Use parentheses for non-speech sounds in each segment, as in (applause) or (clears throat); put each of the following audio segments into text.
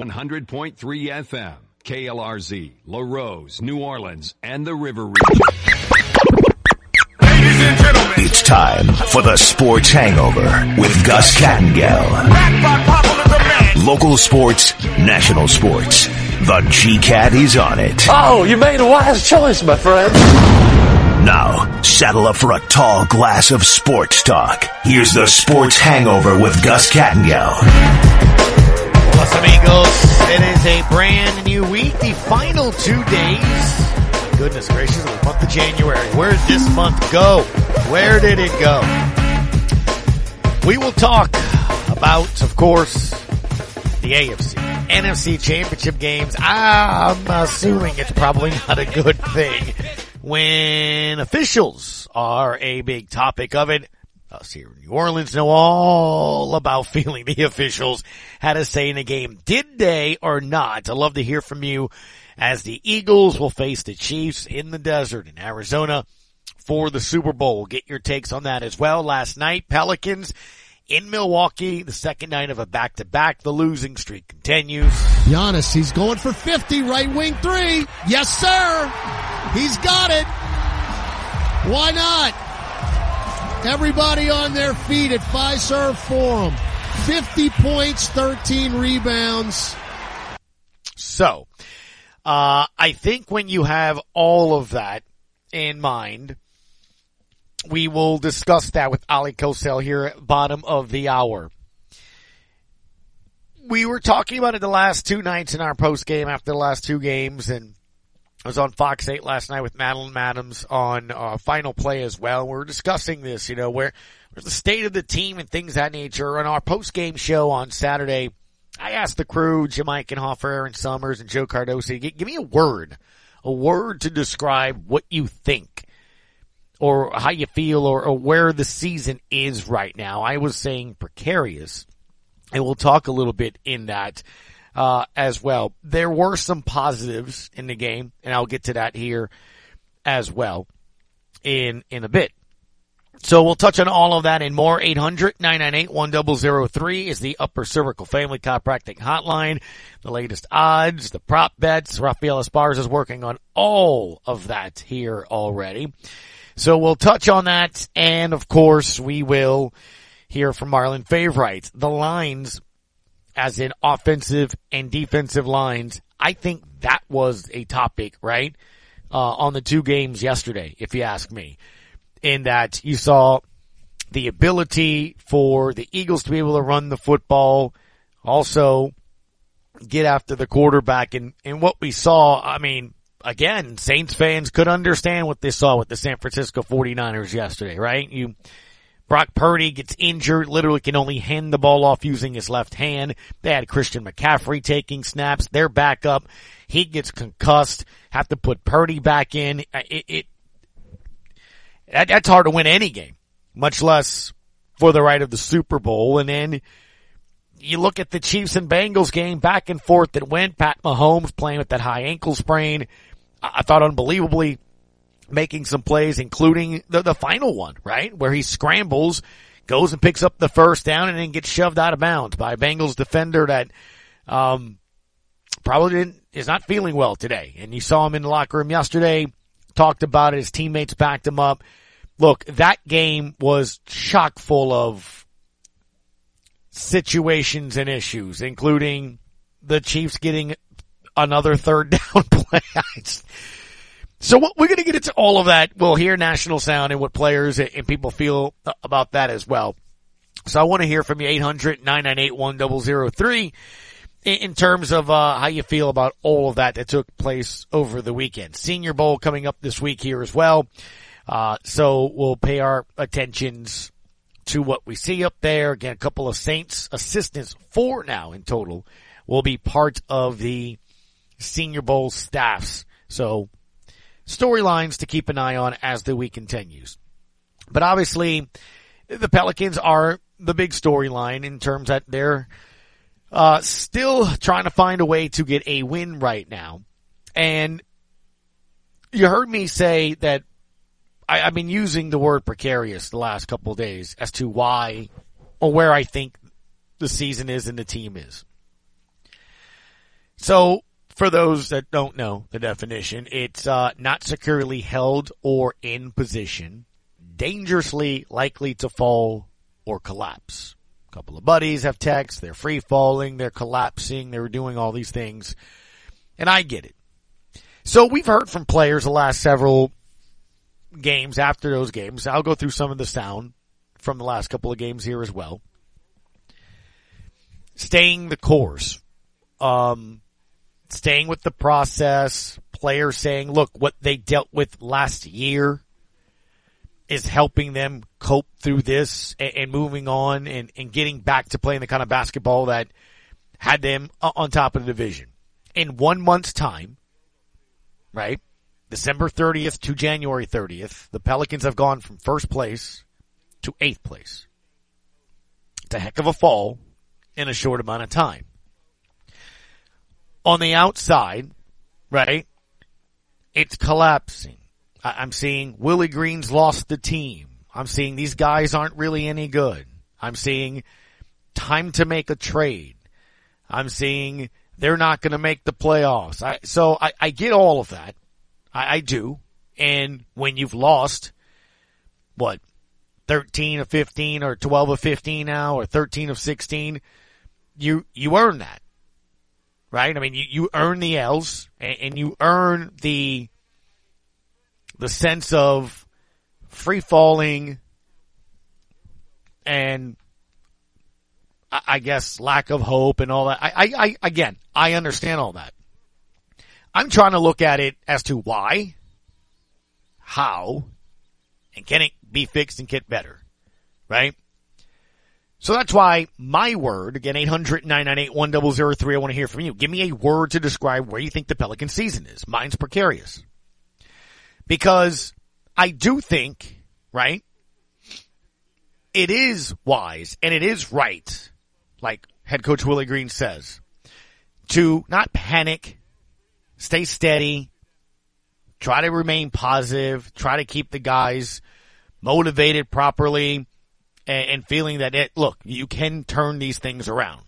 100.3 FM, KLRZ, Larose, New Orleans, and the River Region. Ladies and gentlemen, It's time for the Sports Hangover with Gus Kattengell. Local sports, national sports. The G-Cat is on it. Oh, you made a wise choice, my friend. Now, saddle up for a tall glass of sports talk. Here's the Sports Hangover with Gus Kattengell. Los amigos, it is a brand new week, the final two days. Goodness gracious, the month of January. Where did this month go? Where did it go? We will talk about, of course, the AFC, NFC championship games. I'm assuming it's probably not a good thing when officials are a big topic of it. Us here in New Orleans know all about (laughs) feeling the officials had a say in the game. Did they or not? I'd love to hear from you as the Eagles will face the Chiefs in the desert in Arizona for the Super Bowl. Get your takes on that as well. Last night, Pelicans in Milwaukee, the second night of a back to back. The losing streak continues. Giannis, he's going for 50, right wing three. Yes, sir. He's got it. Why not? Everybody on their feet at Fiserv Forum. 50 points, 13 rebounds. So, uh, I think when you have all of that in mind, we will discuss that with Oleh Kosel here at bottom of the hour. We were talking about it the last two nights in our post game after the last two games and I was on Fox 8 last night with Madeline Adams on uh, Final Play as well. We were discussing this, you know, where the state of the team and things of that nature. On our post game show on Saturday, I asked the crew, Jim Eichenhofer, Erin Summers, and Joe Cardosi, give me a word, a word to describe what you think or how you feel or, or where the season is right now. I was saying precarious and we'll talk a little bit in that uh, as well. There were some positives in the game, and I'll get to that here as well in in a bit. So we'll touch on all of that and more. 800-998-1003 is the Upper Cervical Family Chiropractic Hotline. The latest odds, the prop bets. Rafael Esparza is working on all of that here already. So we'll touch on that, and of course we will hear from Marlon Favorite. The lines as in offensive and defensive lines. I think that was a topic, right? Uh, on the two games yesterday, if you ask me, in that you saw the ability for the Eagles to be able to run the football, also get after the quarterback and, and what we saw, I mean, again, Saints fans could understand what they saw with the San Francisco 49ers yesterday, right? You, Brock Purdy gets injured, literally can only hand the ball off using his left hand. They had Christian McCaffrey taking snaps. Their backup, he gets concussed. Have to put Purdy back in. It, it that, that's hard to win any game, much less for the right of the Super Bowl. And then you look at the Chiefs and Bengals game, back and forth that went. Pat Mahomes playing with that high ankle sprain. I thought unbelievably making some plays, including the, the final one, right? Where he scrambles, goes and picks up the first down and then gets shoved out of bounds by Bengals defender that, um, probably didn't, is not feeling well today. And you saw him in the locker room yesterday, talked about it, his teammates backed him up. Look, that game was chock full of situations and issues, including the Chiefs getting another third (laughs) down play. So we're going to get into all of that. We'll hear national sound and what players and people feel about that as well. So I want to hear from you 800-998-1003 in terms of uh, how you feel about all of that that took place over the weekend. Senior Bowl coming up this week here as well. Uh, so we'll pay our attentions to what we see up there. Again, a couple of Saints assistants, four now in total, will be part of the Senior Bowl staffs. So storylines to keep an eye on as the week continues. But obviously, the Pelicans are the big storyline in terms that they're uh, still trying to find a way to get a win right now. And you heard me say that I, have been using the word precarious the last couple days as to why or where I think the season is and the team is. So for those that don't know the definition, it's uh, not securely held or in position, dangerously likely to fall or collapse. A couple of buddies have text, they're free falling, they're collapsing, they're doing all these things. And I get it. So we've heard from players the last several games after those games. I'll go through some of the sound from the last couple of games here as well. Staying the course. Um, staying with the process, players saying, look, what they dealt with last year is helping them cope through this and, and moving on and, and getting back to playing the kind of basketball that had them on top of the division. In one month's time, right? December 30th to January 30th, the Pelicans have gone from first place to eighth place. It's a heck of a fall in a short amount of time. On the outside, right, it's collapsing. I'm seeing Willie Green's lost the team. I'm seeing these guys aren't really any good. I'm seeing time to make a trade. I'm seeing they're not going to make the playoffs. I, so I, I get all of that. I, I do. And when you've lost, what, 13 of 15 or 12 of 15 now or 13 of 16, you, you earn that. Right? I mean, you, you earn the L's and, and you earn the, the sense of free falling and I guess lack of hope and all that. I, I, I, again, I understand all that. I'm trying to look at it as to why, how, and can it be fixed and get better, right? So that's why my word, again, 800-998-1003, I want to hear from you. Give me a word to describe where you think the Pelican season is. Mine's precarious. Because I do think, right, it is wise and it is right, like head coach Willie Green says, to not panic, stay steady, try to remain positive, try to keep the guys motivated properly and, and feeling that it, look, you can turn these things around.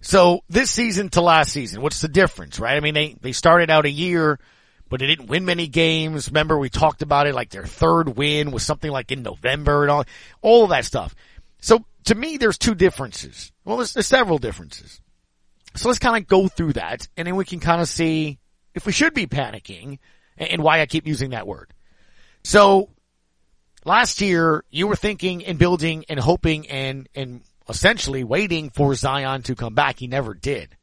So this season to last season, what's the difference, right? I mean, they, they started out a year, but they didn't win many games. Remember we talked about it, like their third win was something like in November and all, all of that stuff. So to me, there's two differences. Well, there's, there's several differences. So let's kind of go through that and then we can kind of see if we should be panicking and why I keep using that word. So last year you were thinking and building and hoping and, and essentially waiting for Zion to come back. He never did.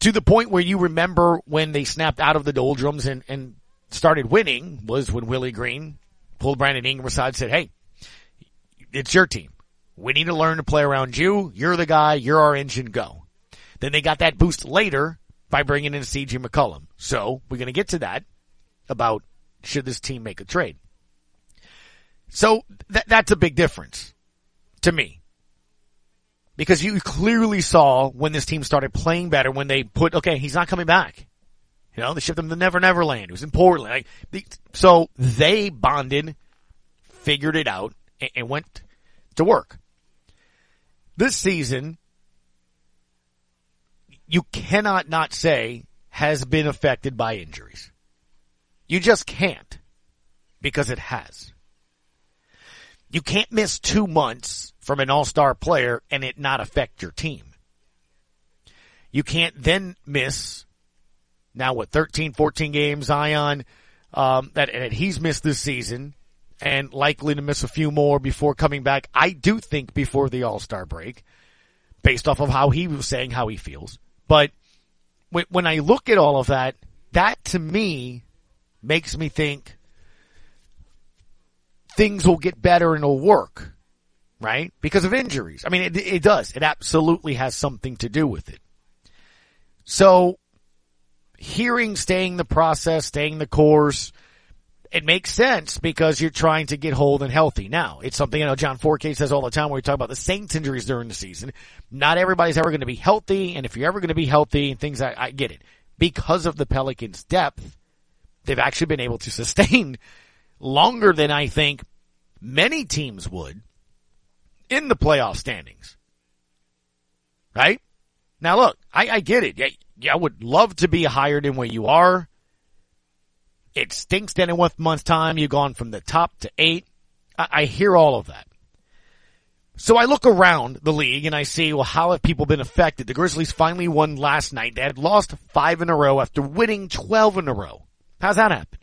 To the point where you remember when they snapped out of the doldrums and, and started winning was when Willie Green pulled Brandon Ingram aside and said, Hey, it's your team. We need to learn to play around you. You're the guy. You're our engine. Go. Then they got that boost later by bringing in CJ McCollum. So we're going to get to that about should this team make a trade. So that, that's a big difference to me. Because you clearly saw when this team started playing better when they put, okay, he's not coming back. You know, they shipped him to Never Never Land. It was in Portland. Like, so they bonded, figured it out, and, and went to work. This season, you cannot not say has been affected by injuries. You just can't because it has. You can't miss two months from an all-star player and it not affect your team. You can't then miss now what 13, 14 games Zion um, that, that he's missed this season and likely to miss a few more before coming back. I do think before the all-star break based off of how he was saying how he feels. But when I look at all of that, that to me makes me think things will get better and it'll work, right? Because of injuries. I mean, it, it does. It absolutely has something to do with it. So hearing staying the process, staying the course, it makes sense because you're trying to get whole and healthy. Now, it's something I know John Forcade says all the time when we talk about the Saints injuries during the season. Not everybody's ever going to be healthy, and if you're ever going to be healthy and things, I, I get it. Because of the Pelicans' depth, they've actually been able to sustain longer than I think many teams would in the playoff standings. Right? Now look, I, I get it. Yeah, I would love to be higher than where you are. It stinks that in one month's time you've gone from the top to eight. I, I hear all of that. So I look around the league and I see, well, how have people been affected? The Grizzlies finally won last night. They had lost five in a row after winning 12 in a row. How's that happen?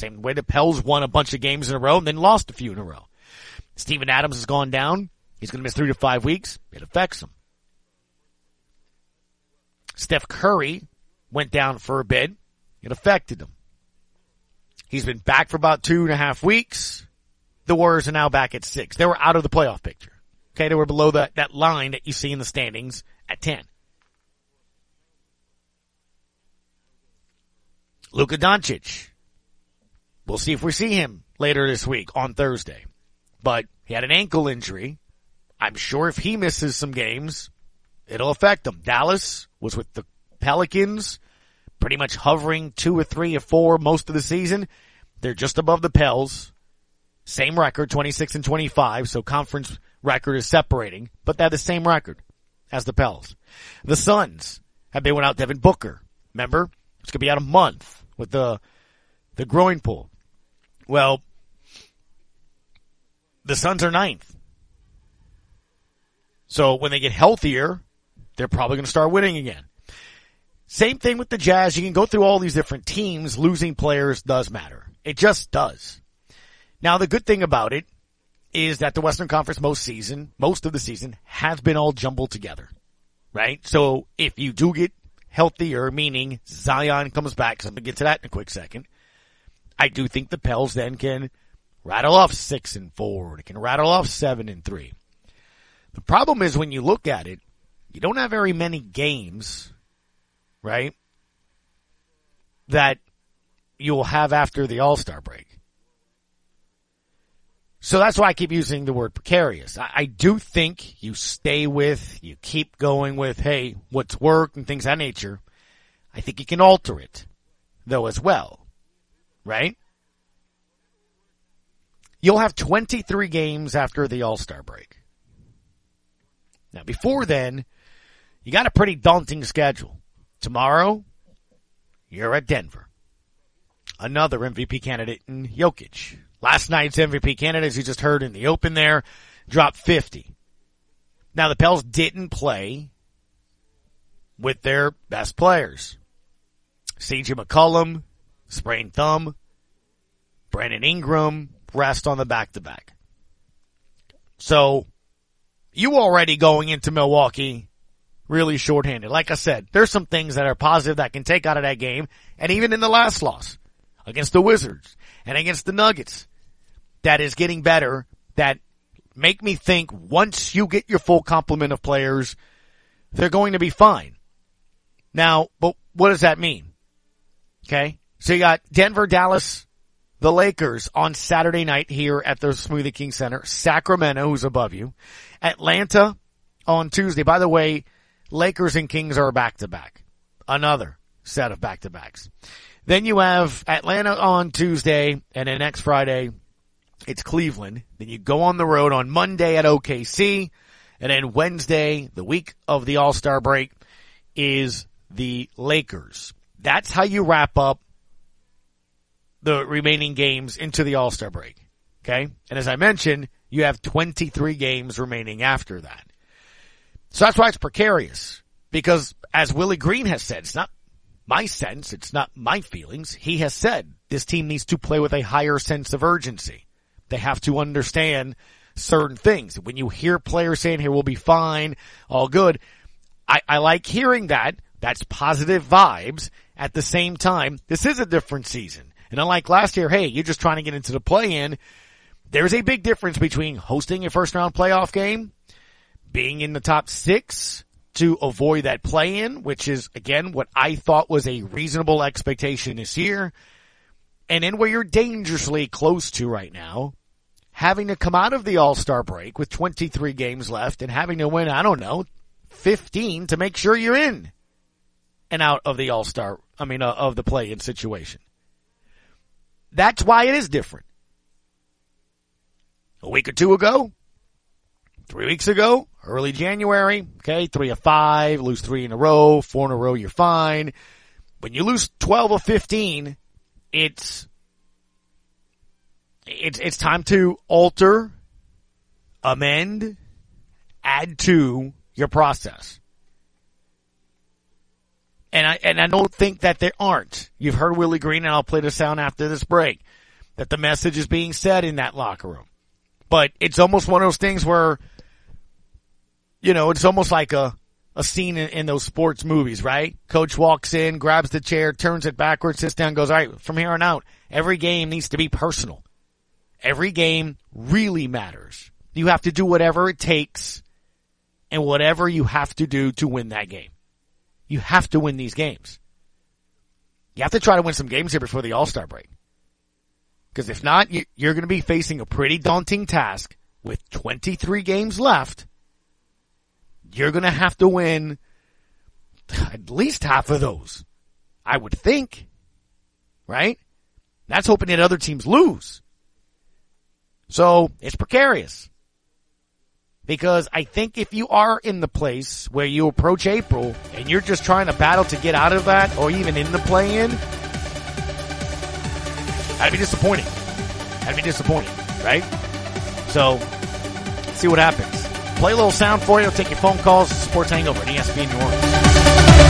Same way the Pels won a bunch of games in a row and then lost a few in a row. Steven Adams has gone down. He's going to miss three to five weeks. It affects him. Steph Curry went down for a bit. It affected him. He's been back for about two and a half weeks. The Warriors are now back at six. They were out of the playoff picture. Okay, they were below that, that line that you see in the standings at 10. Luka Doncic. We'll see if we see him later this week on Thursday. But he had an ankle injury. I'm sure if he misses some games, it'll affect him. Dallas was with the Pelicans, pretty much hovering two or three or four most of the season. They're just above the Pels. Same record, 26 and 25, so conference record is separating, but they have the same record as the Pels. The Suns have been without Devin Booker. Remember? It's gonna be out a month with the, the groin pull. Well, the Suns are ninth. So when they get healthier, they're probably going to start winning again. Same thing with the Jazz. You can go through all these different teams. Losing players does matter. It just does. Now the good thing about it is that the Western Conference most season, most of the season has been all jumbled together. Right? So if you do get healthier, meaning Zion comes back, because I'm going to get to that in a quick second, I do think the Pels then can rattle off six and four. It can rattle off seven and three. The problem is when you look at it, you don't have very many games, right? That you'll have after the All-Star break. So that's why I keep using the word precarious. I, I, do think you stay with, you keep going with, hey, what's worked and things of that nature. I think you can alter it, though, as well. Right? You'll have 23 games after the All-Star break. Now, before then, you got a pretty daunting schedule. Tomorrow, you're at Denver. Another MVP candidate in Jokic. Last night's MVP candidate, as you just heard in the open there, dropped 50. Now the Pels didn't play with their best players. CJ McCollum, sprained thumb. Brandon Ingram, rest on the back to back. So, you already going into Milwaukee really shorthanded. Like I said, there's some things that are positive that can take out of that game. And even in the last loss against the Wizards and against the Nuggets, that is getting better that make me think once you get your full complement of players, they're going to be fine. Now, but what does that mean? Okay. So you got Denver, Dallas, the Lakers on Saturday night here at the Smoothie King Center, Sacramento, who's above you, Atlanta on Tuesday. By the way, Lakers and Kings are back to back. Another set of back to backs. Then you have Atlanta on Tuesday and then next Friday, it's Cleveland. Then you go on the road on Monday at OKC. And then Wednesday, the week of the All-Star break, is the Lakers. That's how you wrap up the remaining games into the All-Star break. Okay? And as I mentioned, you have 23 games remaining after that. So that's why it's precarious. Because as Willie Green has said, it's not my sense, it's not my feelings. He has said this team needs to play with a higher sense of urgency. They have to understand certain things. When you hear players saying, here, we'll be fine, all good, I, I like hearing that. That's positive vibes. At the same time, this is a different season. And unlike last year, hey, you're just trying to get into the play-in. There's a big difference between hosting a first round playoff game, being in the top six to avoid that play-in, which is again what I thought was a reasonable expectation this year, and then where you're dangerously close to right now, having to come out of the All-Star break with 23 games left and having to win, I don't know, 15 to make sure you're in and out of the All-Star, I mean, uh, of the play-in situation. That's why it is different. A week or two ago, Three weeks ago, early January, okay, three of five, lose three in a row, four in a row, you're fine. When you lose 12 of 15, it's, it's, it's time to alter, amend, add to your process. And I, and I don't think that there aren't. You've heard Willie Green and I'll play the sound after this break that the message is being said in that locker room. But it's almost one of those things where, you know, it's almost like a, a scene in, in, those sports movies, right? Coach walks in, grabs the chair, turns it backwards, sits down, goes, all right, from here on out, every game needs to be personal. Every game really matters. You have to do whatever it takes and whatever you have to do to win that game. You have to win these games. You have to try to win some games here before the All-Star break. Because if not, you're going to be facing a pretty daunting task with 23 games left. You're going to have to win at least half of those. I would think. Right? That's hoping that other teams lose. So it's precarious. Because I think if you are in the place where you approach April and you're just trying to battle to get out of that or even in the play in, that'd be disappointing. That'd be disappointing, right? So, see what happens. Play a little sound for you. take your phone calls. Sports Hangover at ESPN New Orleans.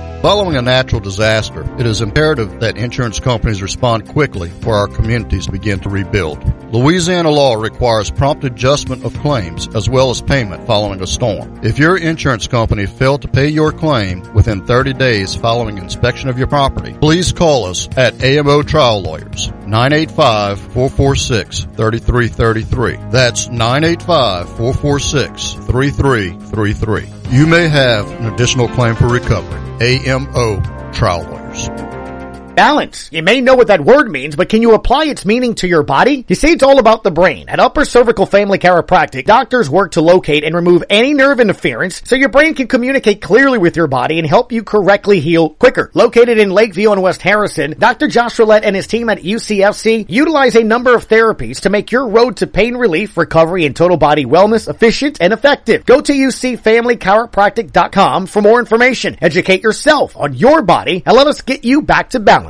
Following a natural disaster, it is imperative that insurance companies respond quickly for our communities to begin to rebuild. Louisiana law requires prompt adjustment of claims as well as payment following a storm. If your insurance company failed to pay your claim within 30 days following inspection of your property, please call us at AMO Trial Lawyers, 985-446-3333. That's 985-446-3333. You may have an additional claim for recovery. AMO Trial Lawyers. Balance. You may know what that word means, but can you apply its meaning to your body? You see, it's all about the brain. At Upper Cervical Family Chiropractic, doctors work to locate and remove any nerve interference so your brain can communicate clearly with your body and help you correctly heal quicker. Located in Lakeview and West Harrison, Dr. Josh Roulette and his team at UCFC utilize a number of therapies to make your road to pain relief, recovery, and total body wellness efficient and effective. Go to UCFamilyChiropractic.com for more information. Educate yourself on your body and let us get you back to balance.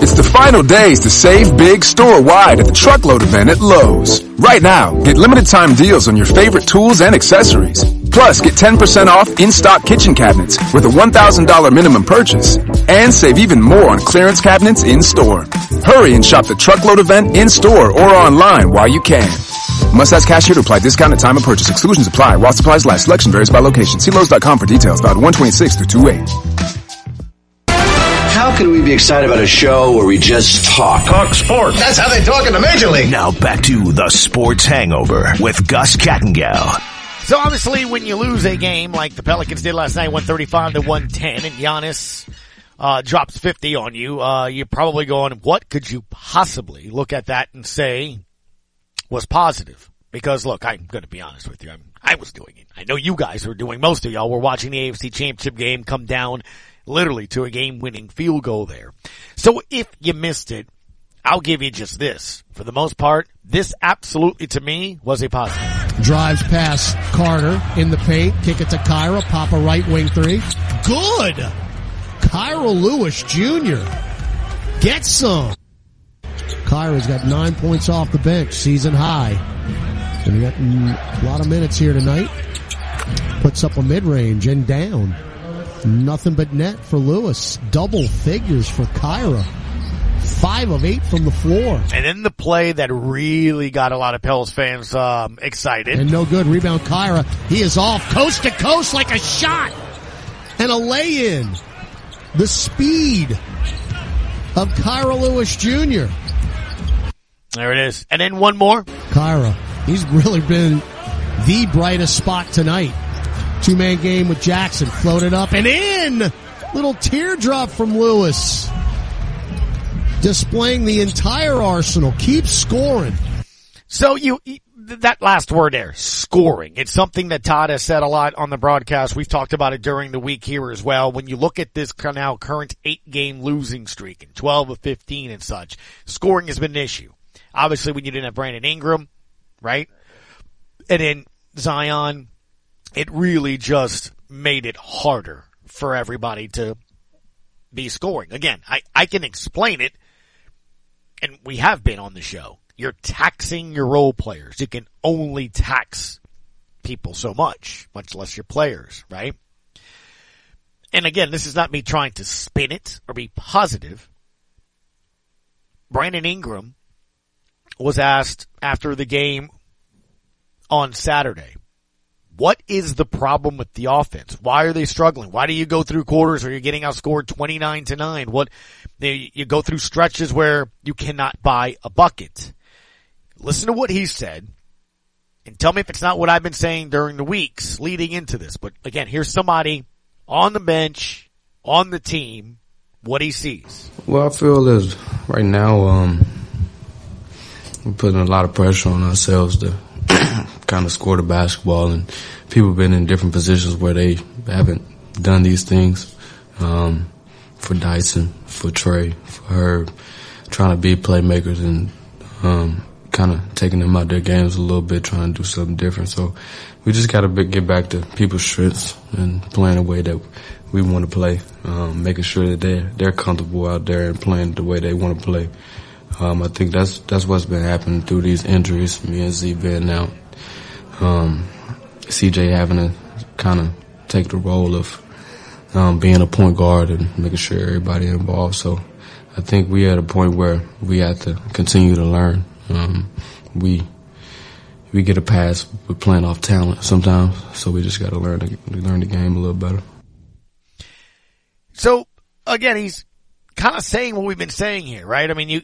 It's the final days to save big store-wide at the truckload event at Lowe's. Right now, get limited time deals on your favorite tools and accessories. Plus, get 10% off in-stock kitchen cabinets with a $1,000 minimum purchase. And save even more on clearance cabinets in-store. Hurry and shop the truckload event in-store or online while you can. Must ask cashier to apply discount at time of purchase. Exclusions apply while supplies last. Selection varies by location. See Lowe's.com for details. About 126 through 28. How can we be excited about a show where we just talk? Talk sports. That's how they talk in the Major League. Now back to the Sports Hangover with Gus Kattengell. So obviously when you lose a game like the Pelicans did last night, 135 to 110, and Giannis uh, drops 50 on you, uh, you're probably going, what could you possibly look at that and say was positive? Because look, I'm going to be honest with you. I'm, I was doing it. I know you guys were doing, most of y'all were watching the AFC championship game come down literally to a game winning field goal there. So if you missed it, I'll give you just this. For the most part, this absolutely to me was a positive. Drives past Carter in the paint, kick it to Kira, pop a right wing three. Good! Kira Lewis Jr. Get some. Kira's got nine points off the bench, season high. And he got a lot of minutes here tonight. Puts up a mid range and down. Nothing but net for Lewis. Double figures for Kira. Five of eight from the floor. And then the play that really got a lot of Pels fans um, excited. And no good. Rebound Kira. He is off coast to coast like a shot. And a lay in. The speed of Kira Lewis Jr. There it is. And then one more. Kira, he's really been the brightest spot tonight. Two man game with Jackson, floated up and in! Little teardrop from Lewis. Displaying the entire arsenal. Keep scoring. So you, that last word there, scoring. It's something that Todd has said a lot on the broadcast. We've talked about it during the week here as well. When you look at this now current eight game losing streak and 12 of 15 and such, scoring has been an issue. Obviously when you didn't have Brandon Ingram, right? And then Zion, it really just made it harder for everybody to be scoring. Again, I, I can explain it and we have been on the show. You're taxing your role players. You can only tax people so much, much less your players, right? And again, this is not me trying to spin it or be positive. Brandon Ingram was asked after the game on Saturday, what is the problem with the offense? Why are they struggling? Why do you go through quarters where you're getting outscored 29 to 9? What, you go through stretches where you cannot buy a bucket. Listen to what he said and tell me if it's not what I've been saying during the weeks leading into this. But again, here's somebody on the bench, on the team, what he sees. Well, I feel as right now, um, we're putting a lot of pressure on ourselves to (clears throat) kind of score the basketball, and people been in different positions where they haven't done these things. Um, for Dyson, for Trey, for her, trying to be playmakers and um, kind of taking them out their games a little bit, trying to do something different. So we just got to get back to people's strengths and playing the way that we want to play, um, making sure that they're they're comfortable out there and playing the way they want to play. Um, I think that's that's what's been happening through these injuries. Me and Z being out, um, CJ having to kind of take the role of um, being a point guard and making sure everybody involved. So I think we at a point where we have to continue to learn. Um, we we get a pass with playing off talent sometimes, so we just got to learn to learn the game a little better. So again, he's kind of saying what we've been saying here, right? I mean, you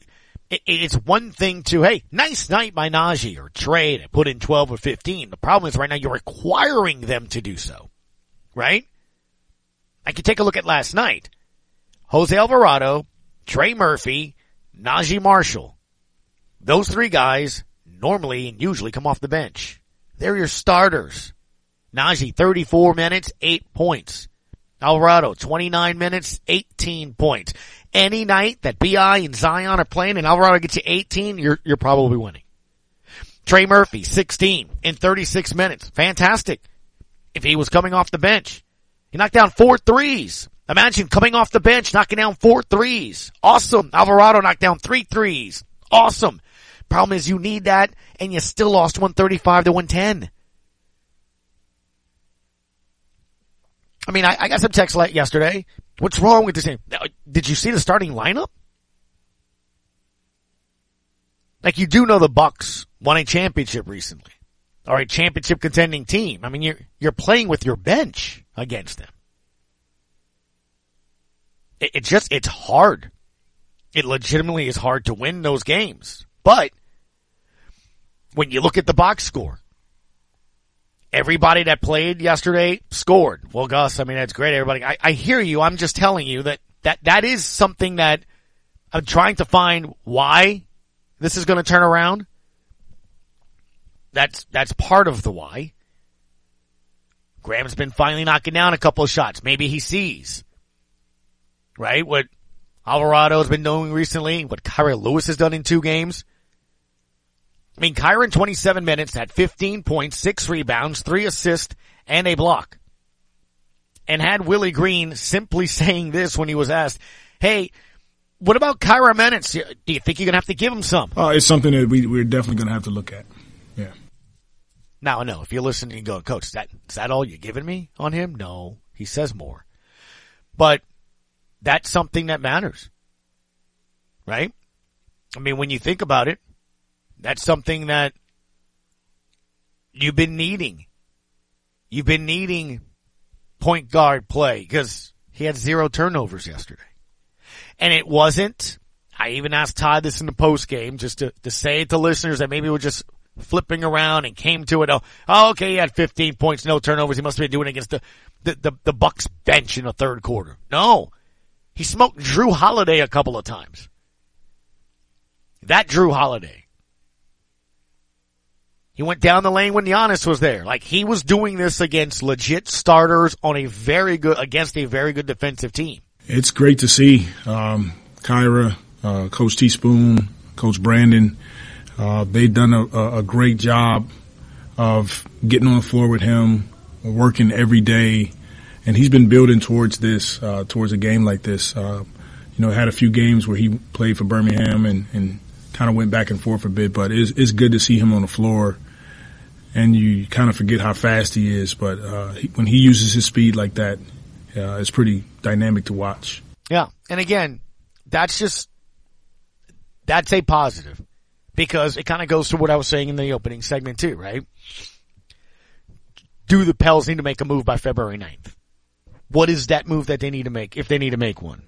it, it's one thing to hey, nice night by Naji or Trey to put in twelve or fifteen. The problem is right now you're requiring them to do so, right? I could take a look at last night. Jose Alvarado, Trey Murphy, Naji Marshall. Those three guys normally and usually come off the bench. They're your starters. Naji, 34 minutes, 8 points. Alvarado, 29 minutes, 18 points. Any night that BI and Zion are playing and Alvarado gets you 18, you're, you're probably winning. Trey Murphy, 16 in 36 minutes. Fantastic. If he was coming off the bench. He knocked down four threes. Imagine coming off the bench, knocking down four threes. Awesome. Alvarado knocked down three threes. Awesome. Problem is you need that and you still lost 135 to 110. I mean, I, I got some text yesterday. What's wrong with this team? Did you see the starting lineup? Like you do know the Bucks won a championship recently. Or a championship contending team. I mean, you're, you're playing with your bench against them. It, it just, it's hard. It legitimately is hard to win those games. But when you look at the box score, everybody that played yesterday scored. Well, Gus, I mean, that's great. Everybody, I, I hear you. I'm just telling you that, that, that is something that I'm trying to find why this is going to turn around. That's, that's part of the why. Graham's been finally knocking down a couple of shots. Maybe he sees, right? What Alvarado has been doing recently, what Kira Lewis has done in two games. I mean, Kira in 27 minutes had 15 points, six rebounds, three assists, and a block. And had Willie Green simply (laughs) saying this when he was asked, hey, what about Kira minutes? Do you think you're going to have to give him some? Oh, it's something that we, we're definitely going to have to look at. Yeah. Now, I know if you're listening and going, coach, is that, is that all you're giving me on him? No, he says more. But that's something that matters. Right? I mean, when you think about it, that's something that you've been needing. You've been needing point guard play because he had zero turnovers yesterday. And it wasn't I even asked Todd this in the post game just to, to say it to listeners that maybe we're just flipping around and came to it. Oh, oh, okay, he had 15 points, no turnovers. He must have been doing it against the, the, the, the Bucks bench in the third quarter. No. He smoked Jrue Holiday a couple of times. That Jrue Holiday. He went down the lane when Giannis was there. Like he was doing this against legit starters on a very good, against a very good defensive team. It's great to see, um, Kira, uh, Coach Teaspoon, Coach Brandon. Uh, they've done a, a, great job of getting on the floor with him, working every day, and he's been building towards this, uh, towards a game like this. Uh, you know, had a few games where he played for Birmingham and, and kind of went back and forth a bit, but it's, it's good to see him on the floor. And you kind of forget how fast he is, but uh, he, when he uses his speed like that, uh, it's pretty dynamic to watch. Yeah, and again, that's just that's a positive because it kind of goes to what I was saying in the opening segment too, right? Do the Pels need to make a move by February 9th? What is that move that they need to make if they need to make one?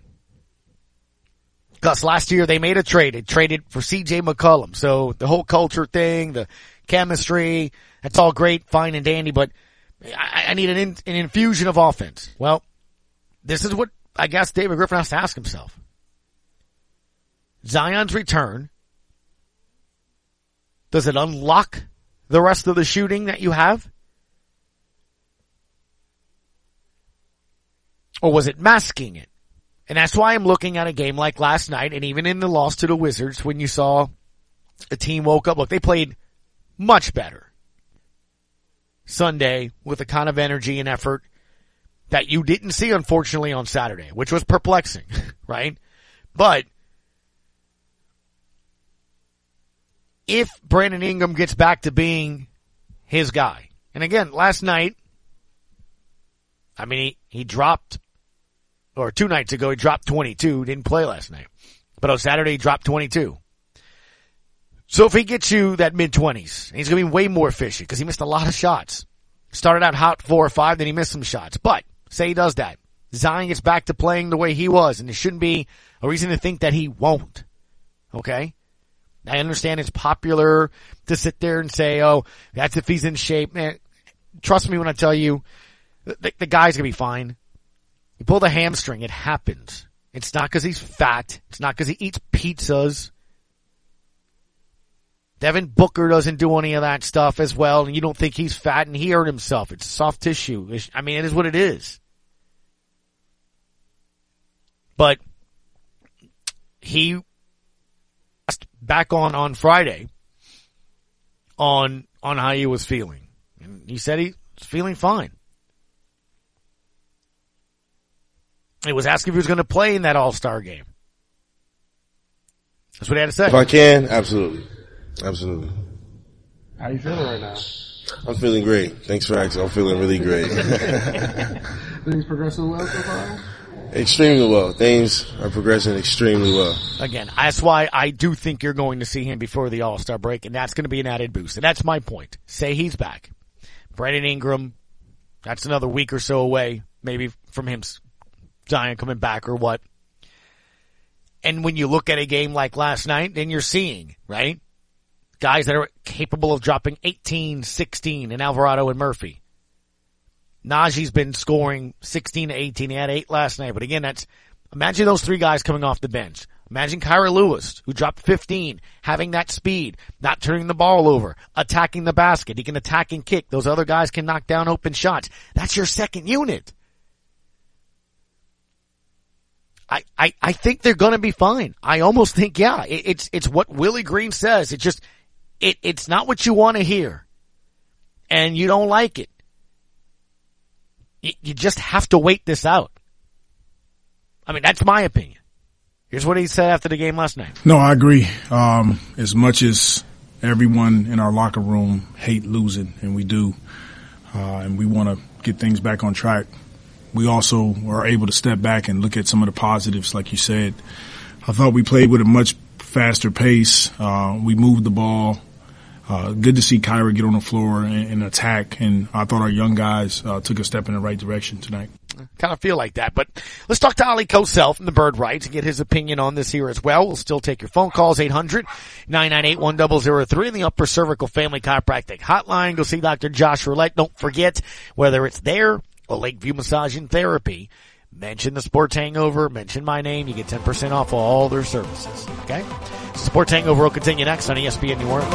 Gus, last year they made a trade. They traded for CJ McCollum. So the whole culture thing, the chemistry, that's all great, fine and dandy, but I, I need an, in, an infusion of offense. Well, this is what I guess David Griffin has to ask himself. Zion's return, does it unlock the rest of the shooting that you have? Or was it masking it? And that's why I'm looking at a game like last night and even in the loss to the Wizards when you saw a team woke up. Look, they played much better Sunday with the kind of energy and effort that you didn't see unfortunately on Saturday, which was perplexing, (laughs) right? But if Brandon Ingram gets back to being his guy, and again, last night, I mean, he, he dropped or two nights ago, he dropped 22, didn't play last night. But on Saturday, he dropped 22. So if he gets you that mid 20s, he's going to be way more efficient because he missed a lot of shots. Started out hot four or five, then he missed some shots. But say he does that. Zion gets back to playing the way he was, and there shouldn't be a reason to think that he won't. Okay? I understand it's popular to sit there and say, oh, that's if he's in shape. Man, trust me when I tell you, the, the guy's gonna be fine. You pull the hamstring, it happens. It's not because he's fat. It's not because he eats pizzas. Devin Booker doesn't do any of that stuff as well, and you don't think he's fat and he hurt himself. It's soft tissue. I mean, it is what it is. But he asked back on on Friday on on how he was feeling, and he said he was feeling fine. He was asking if he was going to play in that All Star game. That's what he had to say. If I can, absolutely, absolutely. How you feeling right now? I'm feeling great. Thanks for asking. I'm feeling really great. (laughs) Things progressing well so far. Extremely well. Things are progressing extremely well. Again, that's why I do think you're going to see him before the All Star break, and that's going to be an added boost. And that's my point. Say he's back. Brandon Ingram, that's another week or so away, maybe from him Zion coming back or what. And when you look at a game like last night, then you're seeing, right? Guys that are capable of dropping 18, 16 in Alvarado and Murphy. Naji's been scoring 16 to 18. He had eight last night. But again, that's, imagine those three guys coming off the bench. Imagine Kira Lewis, who dropped 15, having that speed, not turning the ball over, attacking the basket. He can attack and kick. Those other guys can knock down open shots. That's your second unit. I, I, I think they're going to be fine. I almost think, yeah, it, it's, it's what Willie Green says. It just, it, it's not what you want to hear. And you don't like it. You, just have to wait this out. I mean, that's my opinion. Here's what he said after the game last night. No, I agree. Um, as much as everyone in our locker room hate losing, and we do, uh, and we want to get things back on track we also are able to step back and look at some of the positives, like you said. I thought we played with a much faster pace. Uh, we moved the ball. Uh, good to see Kira get on the floor and, and, attack. And I thought our young guys uh, took a step in the right direction tonight. Kind of feel like that, but let's talk to Oleh Kosel from the Bird Writes and get his opinion on this here as well. We'll still take your phone calls, 800-998-1003 in the Upper Cervical Family Chiropractic Hotline. Go see Dr. Josh Roulette. Don't forget, whether it's there or Lakeview Massage and Therapy, mention the Sports Hangover, mention my name, you get 10% off all their services. Okay? Sports Hangover will continue next on ESPN New Orleans.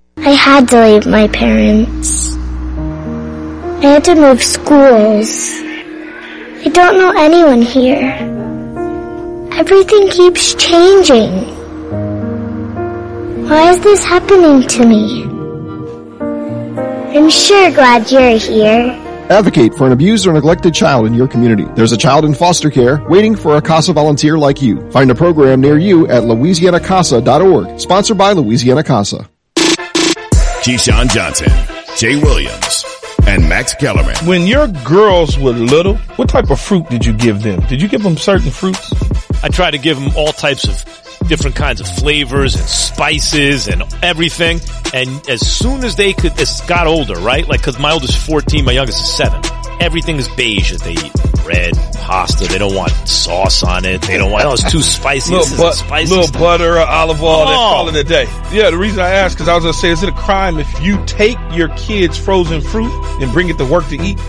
I had to leave my parents. I had to move schools. I don't know anyone here. Everything keeps changing. Why is this happening to me? I'm sure glad you're here. Advocate for an abused or neglected child in your community. There's a child in foster care waiting for a CASA volunteer like you. Find a program near you at louisianacasa.org. Sponsored by Louisiana CASA. Keyshawn Johnson, Jay Williams, and Max Kellerman. When your girls were little, what type of fruit did you give them? Did you give them certain fruits? I try to give them all types of different kinds of flavors and spices and everything. And as soon as they could, as got older, right? Like, cause my oldest is 14, my youngest is 7. Everything is beige that they eat. Bread, pasta, they don't want sauce on it. They don't want, oh, it's too spicy. little, but, spicy little butter or olive oil, they call it a day. Yeah, the reason I asked, cause I was gonna say, is it a crime if you take your kids frozen fruit and bring it to work to eat?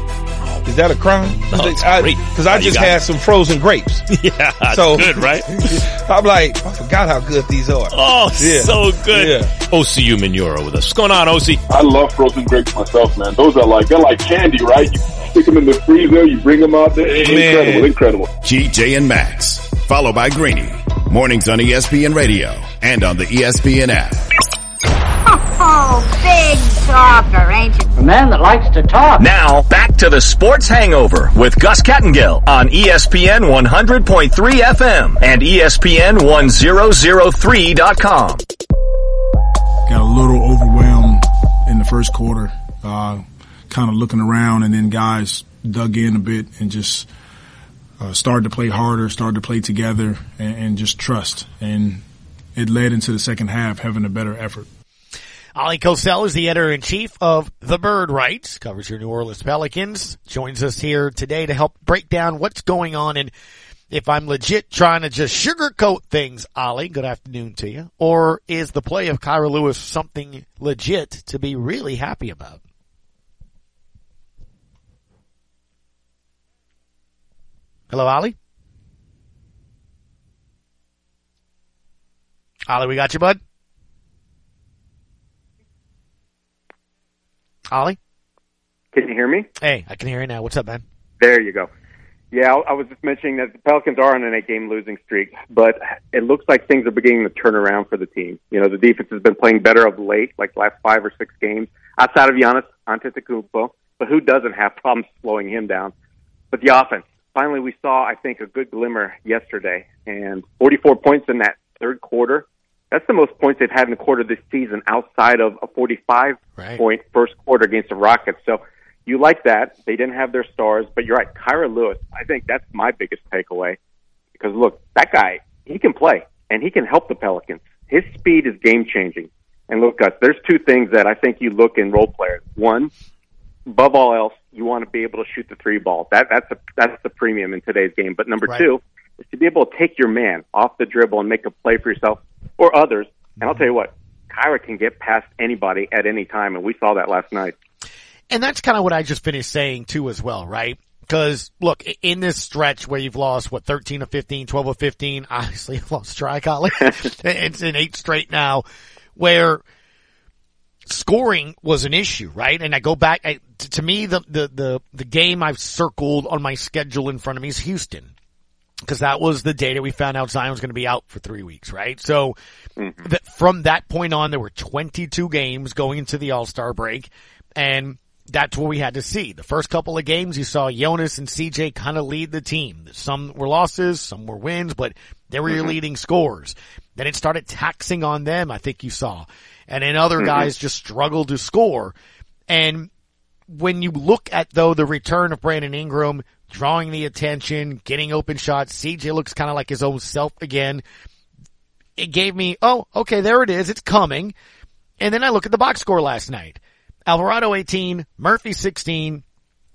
Is that a crime? No, it's I, great. Cause I just had it. some frozen grapes. (laughs) yeah, so good, right? (laughs) I'm like, I forgot how good these are. Oh, yeah. so good. Yeah. OCU Manura with us. What's going on, OC? I love frozen grapes myself, man. Those are like, they're like candy, right? You stick them in the freezer, you bring them out there. Incredible, incredible. GJ and Max, followed by Greeny. Mornings on ESPN Radio and on the ESPN app. (laughs) Oh, man that likes to talk. Now, back to the Sports Hangover with Gus Kattengell on ESPN 100.3 FM and ESPN 1003.com. Got a little overwhelmed in the first quarter, uh, kind of looking around, and then guys dug in a bit and just uh, started to play harder, started to play together, and, and just trust. And it led into the second half having a better effort. Oleh Kosel is the editor-in-chief of The Bird Writes, covers your New Orleans Pelicans, joins us here today to help break down what's going on and if I'm legit trying to just sugarcoat things, Ali, good afternoon to you, or is the play of Kira Lewis something legit to be really happy about? Hello, Ali? Ali, we got you, bud? Ollie? Can you hear me? Hey, I can hear you now. What's up, man? There you go. Yeah, I was just mentioning that the Pelicans are on an eight-game losing streak, but it looks like things are beginning to turn around for the team. You know, the defense has been playing better of late, like last five or six games, outside of Giannis Antetokounmpo. But who doesn't have problems slowing him down? But the offense. Finally, we saw, I think, a good glimmer yesterday, and 44 points in that third quarter. That's the most points they've had in the quarter this season outside of a 45 right. point first quarter against the Rockets. So you like that. They didn't have their stars, but you're right. Kira Lewis, I think that's my biggest takeaway because look, that guy, he can play and he can help the Pelicans. His speed is game changing. And look, Gus, there's two things that I think you look in role players. One, above all else, you want to be able to shoot the three ball. That that's a that's the premium in today's game. But number Right. two is to be able to take your man off the dribble and make a play for yourself or others. And I'll mm-hmm. tell you what, Kira can get past anybody at any time, and we saw that last night. And that's kind of what I just finished saying too as well, right? Cause look, in this stretch where you've lost, what, 13 of 15, 12 of 15, (laughs) obviously you've lost strike, (laughs) it's in eight straight now where scoring was an issue, right? And I go back, I, to me, the, the, the, the game I've circled on my schedule in front of me is Houston. Cause that was the day that we found out Zion was going to be out for three weeks, right? So Mm-hmm. th- from that point on, there were 22 games going into the All-Star break and that's what we had to see. The first couple of games, you saw Jonas and CJ kind of lead the team. Some were losses, some were wins, but they were your Mhm. leading scorers. Then it started taxing on them, I think you saw. And then other Mhm. guys just struggled to score. And when you look at though the return of Brandon Ingram, drawing the attention, getting open shots, CJ looks kind of like his own self again. It gave me, oh, okay, there it is. It's coming. And then I look at the box score last night. Alvarado 18, Murphy 16,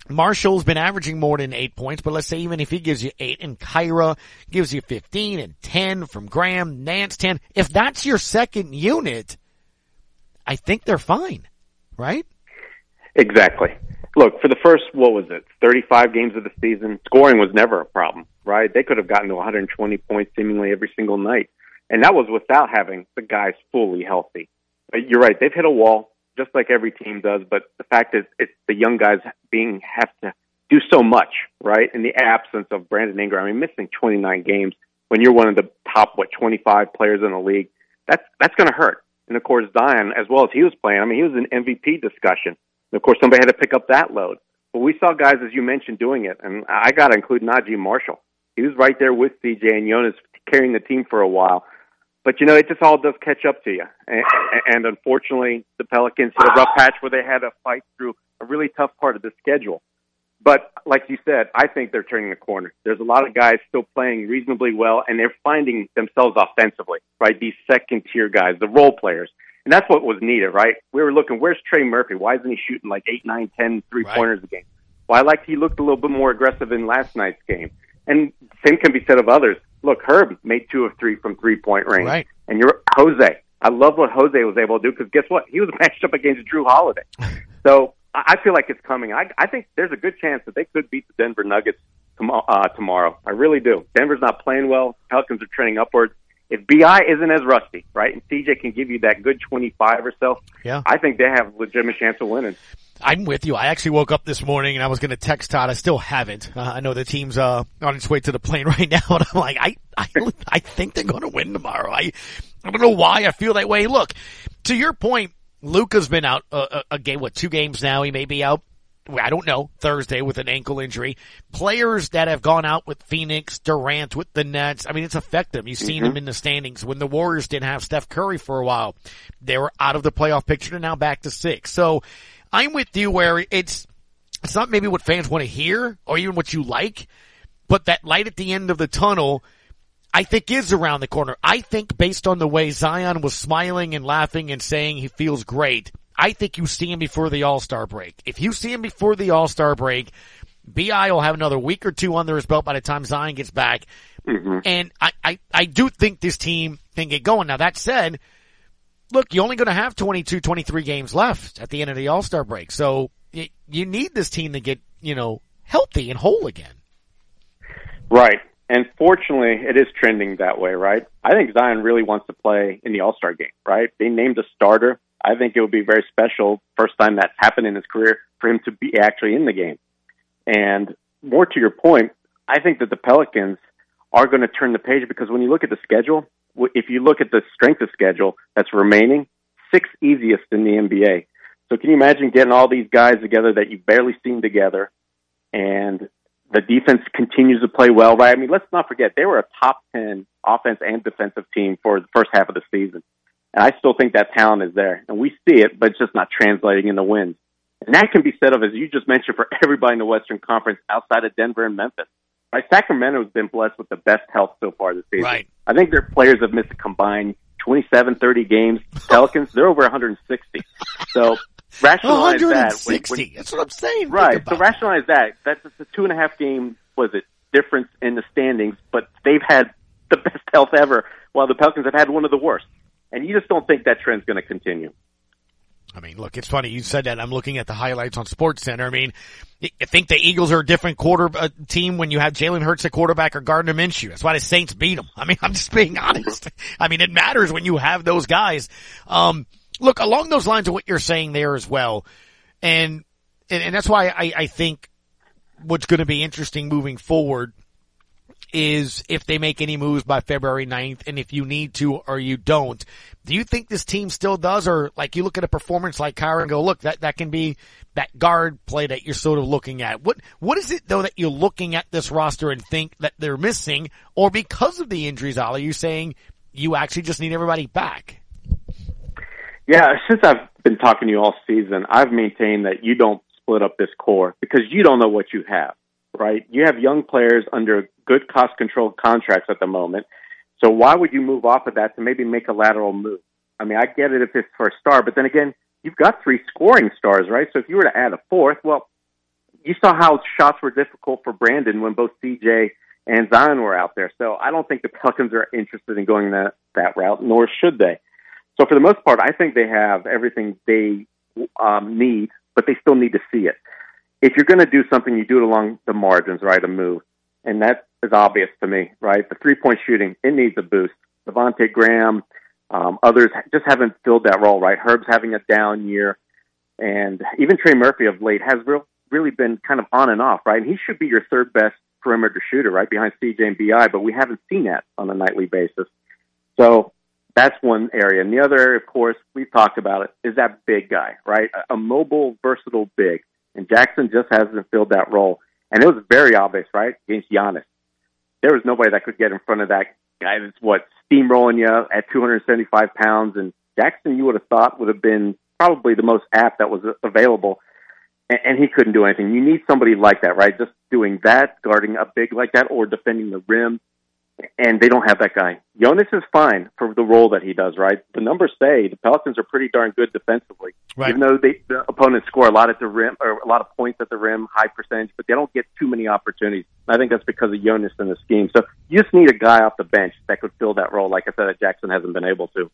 Marshall's been averaging more than eight points, but let's say even if he gives you eight and Kira gives you 15 and 10 from Graham, Nance 10, if that's your second unit, I think they're fine, right? Exactly. Look, for the first, what was it, 35 games of the season, scoring was never a problem, right? They could have gotten to 120 points seemingly every single night. And that was without having the guys fully healthy. But you're right, they've hit a wall, just like every team does, but the fact is, it's the young guys being, have to do so much, right? In the absence of Brandon Ingram, I mean, missing 29 games when you're one of the top, what, 25 players in the league, that's, that's gonna hurt. And of course, Zion, as well as he was playing, I mean, he was in MVP discussion. And of course, somebody had to pick up that load. But we saw guys, as you mentioned, doing it, and I got to include Naji Marshall. He was right there with CJ and Jonas carrying the team for a while. But you know, it just all does catch up to you. And, and unfortunately, the Pelicans hit a rough patch where they had to fight through a really tough part of the schedule. But like you said, I think they're turning the corner. There's a lot of guys still playing reasonably well, and they're finding themselves offensively, right? These second tier guys, the role players. And that's what was needed, right? We were looking, where's Trey Murphy? Why isn't he shooting like eight, nine, ten three pointers a game? Well, I liked he looked a little bit more aggressive in last night's game. And same can be said of others. Look, Herb made two of three from three point range. Right. And you're Jose. I love what Jose was able to do because guess what? He was (laughs) matched up against Jrue Holiday. (laughs) So I I feel like it's coming. I, I think there's a good chance that they could beat the Denver Nuggets tom- uh, tomorrow. I really do. Denver's not playing well. Pelicans are trending upwards. If Bi isn't as rusty, right, and CJ can give you that good 25 or so, Yeah. I think they have a legitimate chance of winning. I'm with you. I actually woke up this morning and I was going to text Todd. I still haven't. Uh, I know the team's uh, on its way to the plane (laughs) right now, and I'm like, I, I, I think they're going to win tomorrow. I, I don't know why I feel that way. Look, to your point, Luka's been out uh, a, a game. What two games now? He may be out. I don't know. Thursday with an ankle injury. Players that have gone out with Phoenix, Durant with the Nets. I mean, it's affected them. You've seen Mhm. them in the standings. When the Warriors didn't have Steph Curry for a while, they were out of the playoff picture and now back to six. So I'm with you where it's, it's not maybe what fans want to hear or even what you like, but that light at the end of the tunnel, I think is around the corner. I think based on the way Zion was smiling and laughing and saying he feels great, I think you see him before the All-Star break. If you see him before the All-Star break, BI will have another week or two under his belt by the time Zion gets back. Mm-hmm. And I, I, I do think this team can get going. Now that said, look, you're only going to have 22, 23 games left at the end of the All-Star break. So y you need this team to get, you know, healthy and whole again. Right. And fortunately, it is trending that way, right? I think Zion really wants to play in the All Star game, right? They named a starter. I think it would be very special, first time that's happened in his career, for him to be actually in the game. And more to your point, I think that the Pelicans are going to turn the page because when you look at the schedule, if you look at the strength of schedule that's remaining, six easiest in the NBA. So can you imagine getting all these guys together that you've barely seen together and the defense continues to play well, right? I mean, let's not forget they were a top 10 offense and defensive team for the first half of the season. And I still think that talent is there. And we see it, but it's just not translating into wins. And that can be said of, as you just mentioned, for everybody in the Western Conference outside of Denver and Memphis. Right? Sacramento has been blessed with the best health so far this season. Right. I think their players have missed a combined 27, 30 games. (laughs) Pelicans, they're over 160. So (laughs) rationalize that. when- 160. when- That's what I'm saying. Right. So rationalize that. That's a two and a half game was it difference in the standings, but they've had the best health ever, while the Pelicans have had one of the worst. And you just don't think that trend's going to continue. I mean, look, it's funny you said that. I'm looking at the highlights on Sports Center. I mean, I think the Eagles are a different quarter uh, team when you have Jalen Hurts at quarterback or Gardner Minshew. That's why the Saints beat them. I mean, (laughs) I'm just being honest. I mean, it matters when you have those guys. Um, look, along those lines of what you're saying there as well, and and, and that's why I, I think what's going to be interesting moving forward is if they make any moves by February 9th and if you need to or you don't. Do you think this team still does or like you look at a performance like Kira and go, look, that, that can be that guard play that you're sort of looking at. What, what is it though that you're looking at this roster and think that they're missing or because of the injuries, Ali, you're saying you actually just need everybody back? Yeah, since I've been talking to you all season, I've maintained that you don't split up this core because you don't know what you have, right? You have young players under good cost controlled contracts at the moment. So why would you move off of that to maybe make a lateral move? I mean, I get it if it's for a star, but then again, you've got three scoring stars, right? So if you were to add a fourth, well, you saw how shots were difficult for Brandon when both CJ and Zion were out there. So I don't think the Pelicans are interested in going that that route, nor should they. So for the most part, I think they have everything they um, need, but they still need to see it. If you're going to do something, you do it along the margins, right? A move, and that is obvious to me, right? The three point shooting it needs a boost. Devonte Graham, um, others just haven't filled that role, right? Herb's having a down year, and even Trey Murphy of late has real, really been kind of on and off, right? And he should be your third best perimeter shooter, right behind CJ and Bi, but we haven't seen that on a nightly basis. So that's one area. And the other area, of course, we've talked about it, is that big guy, right? A mobile, versatile big. And Jackson just hasn't filled that role. And it was very obvious, right? Against Giannis. There was nobody that could get in front of that guy that's what, steamrolling you at 275 pounds. And Jackson, you would have thought, would have been probably the most apt that was available. And, and he couldn't do anything. You need somebody like that, right? Just doing that, guarding a big like that, or defending the rim and they don't have that guy. Jonas is fine for the role that he does, right? The numbers say the Pelicans are pretty darn good defensively, right. even though they, the opponents score a lot at the rim or a lot of points at the rim, high percentage, but they don't get too many opportunities. I think that's because of Jonas and the scheme. So you just need a guy off the bench that could fill that role, like I said, Jackson hasn't been able to.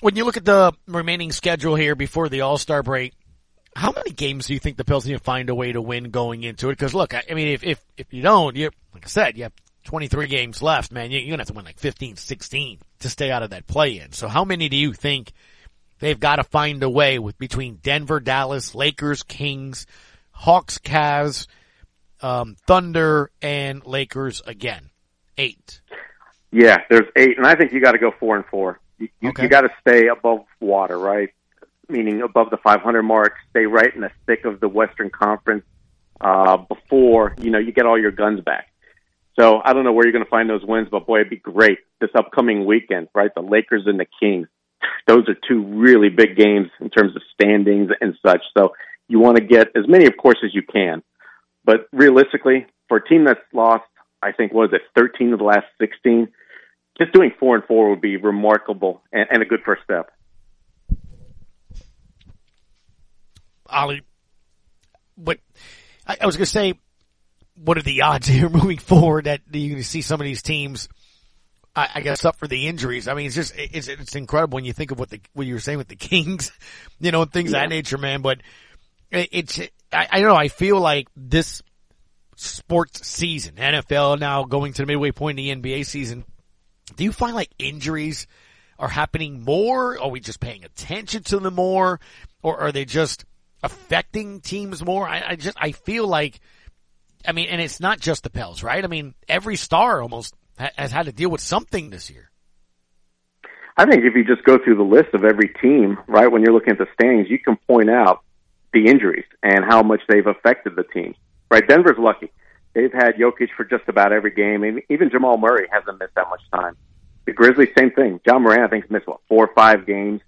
When you look at the remaining schedule here before the All Star break, how many games do you think the Pelicans need to find a way to win going into it? Because look, I mean, if if if you don't, you like I said, you have 23 games left, man. You're going to have to win like 15, 16 to stay out of that play in. So how many do you think they've got to find a way with between Denver, Dallas, Lakers, Kings, Hawks, Cavs, um, Thunder, and Lakers again? Eight. Yeah, there's eight, and I think you got to go four and four. You, you, okay. you got to stay above water, right? Meaning above the 500 mark, stay right in the thick of the Western Conference uh, before you know you get all your guns back. So I don't know where you're going to find those wins, but boy, it'd be great this upcoming weekend, right? The Lakers and the Kings. Those are two really big games in terms of standings and such. So you want to get as many, of course, as you can. But realistically, for a team that's lost, I think, was it 13 of the last 16? Just doing four and four would be remarkable and, and a good first step. Ali, but I, I was going to say, what are the odds (laughs) here moving forward that you can see some of these teams, I, I guess, up for the injuries? I mean, it's just it's it's incredible when you think of what the what you were saying with the (laughs) Kings, you know, and things yeah. of that nature, man. But it, it's I, I don't know. I feel like this sports season, NFL now going to the midway point in the NBA season. Do you find like injuries are happening more? Are we just paying attention to them more, or are they just affecting teams more? I, I just I feel like I mean, and it's not just the Pels, right? I mean, every star almost ha- has had to deal with something this year. I think if you just go through the list of every team, right, when you're looking at the standings, you can point out the injuries and how much they've affected the team. Right, Denver's lucky. They've had Jokic for just about every game, even Jamal Murray hasn't missed that much time. The Grizzlies, same thing. Ja Morant, I think, has missed what four or five games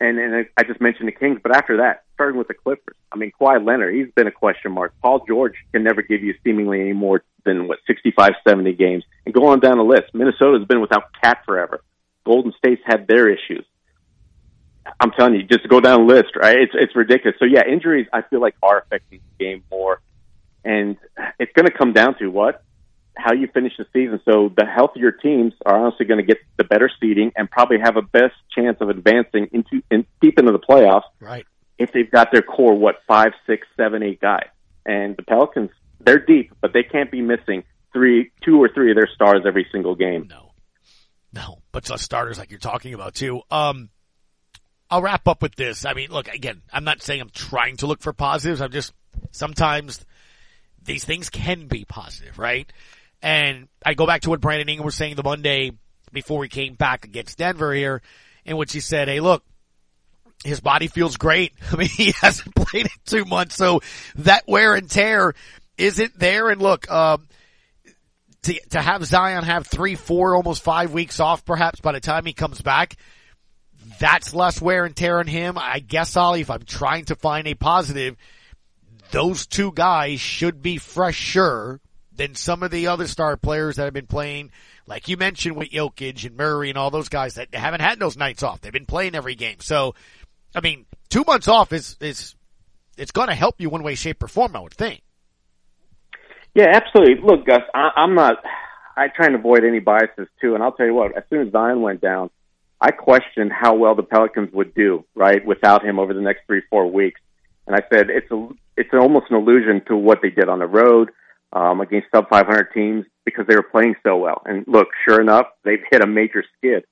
and and I just mentioned the Kings, but after that, starting with the Clippers, I mean Kawhi Leonard, he's been a question mark. Paul George can never give you seemingly any more than what 65, 70 games, and go on down the list. Minnesota's been without KAT forever. Golden State's had their issues. I'm telling you, just go down the list, right? It's it's ridiculous. So yeah, injuries I feel like are affecting the game more, and it's going to come down to what how you finish the season. So the healthier teams are honestly going to get the better seeding and probably have a best chance of advancing into in, deep into the playoffs. Right. If they've got their core, what five, six, seven, eight guys, and the Pelicans, they're deep, but they can't be missing three, two or three of their stars every single game. No, no, but the starters like you're talking about too. Um, I'll wrap up with this. I mean, look, again, I'm not saying I'm trying to look for positives. I'm just sometimes these things can be positive, right? And I go back to what Brandon Ingram was saying the Monday before he came back against Denver here, in which he said, "Hey, look." His body feels great. (laughs) I mean, he hasn't (laughs) played in two months, so that wear and tear isn't there. And look, um, to, to have Zion have three, four, almost five weeks off perhaps by the time he comes back, that's less wear and tear on him. I guess, Ollie, if I'm trying to find a positive, those two guys should be fresher than some of the other star players that have been playing, like you mentioned with Jokic and Murray and all those guys that haven't had those nights off. They've been playing every game. So, I mean, two months off is, is, it's going to help you one way, shape, or form, I would think. Yeah, absolutely. Look, Gus, I, I'm not. I try and avoid any biases too, and I'll tell you what. As soon as Zion went down, I questioned how well the Pelicans would do right without him over the next three, four weeks. And I said it's a it's almost an illusion to what they did on the road um, against sub 500 teams because they were playing so well. And look, sure enough, they've hit a major skid.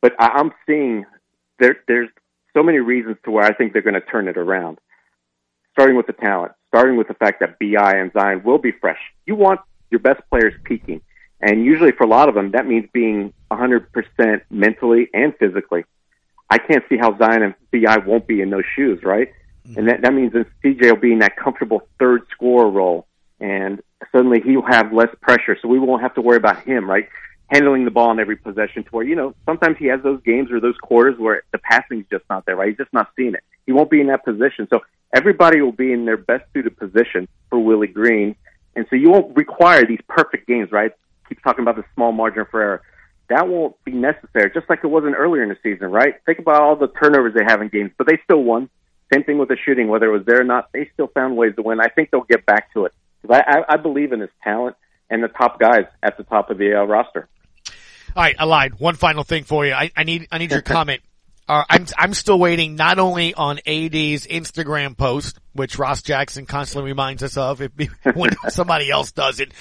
But I, I'm seeing there there's so many reasons to where I think they're going to turn it around. Starting with the talent, starting with the fact that Bi and Zion will be fresh. You want your best players peaking. And usually for a lot of them, that means being 100% mentally and physically. I can't see how Zion and Bi won't be in those shoes, right? Mm-hmm. And that, that means that CJ will be in that comfortable third scorer role. And suddenly he'll have less pressure. So we won't have to worry about him, right? Handling the ball in every possession to where, you know, sometimes he has those games or those quarters where the passing's just not there, right? He's just not seeing it. He won't be in that position. So everybody will be in their best suited position for Willie Green. And so you won't require these perfect games, right? Keeps talking about the small margin for error. That won't be necessary, just like it wasn't earlier in the season, right? Think about all the turnovers they have in games, but they still won. Same thing with the shooting, whether it was there or not, they still found ways to win. I think they'll get back to it. I, I, I believe in his talent and the top guys at the top of the uh, roster. All right, I lied. One final thing for you. I, I need I need your comment. Uh, I'm I'm still waiting not only on AD's Instagram post, which Ross Jackson constantly reminds us of if, (laughs) when somebody else does it,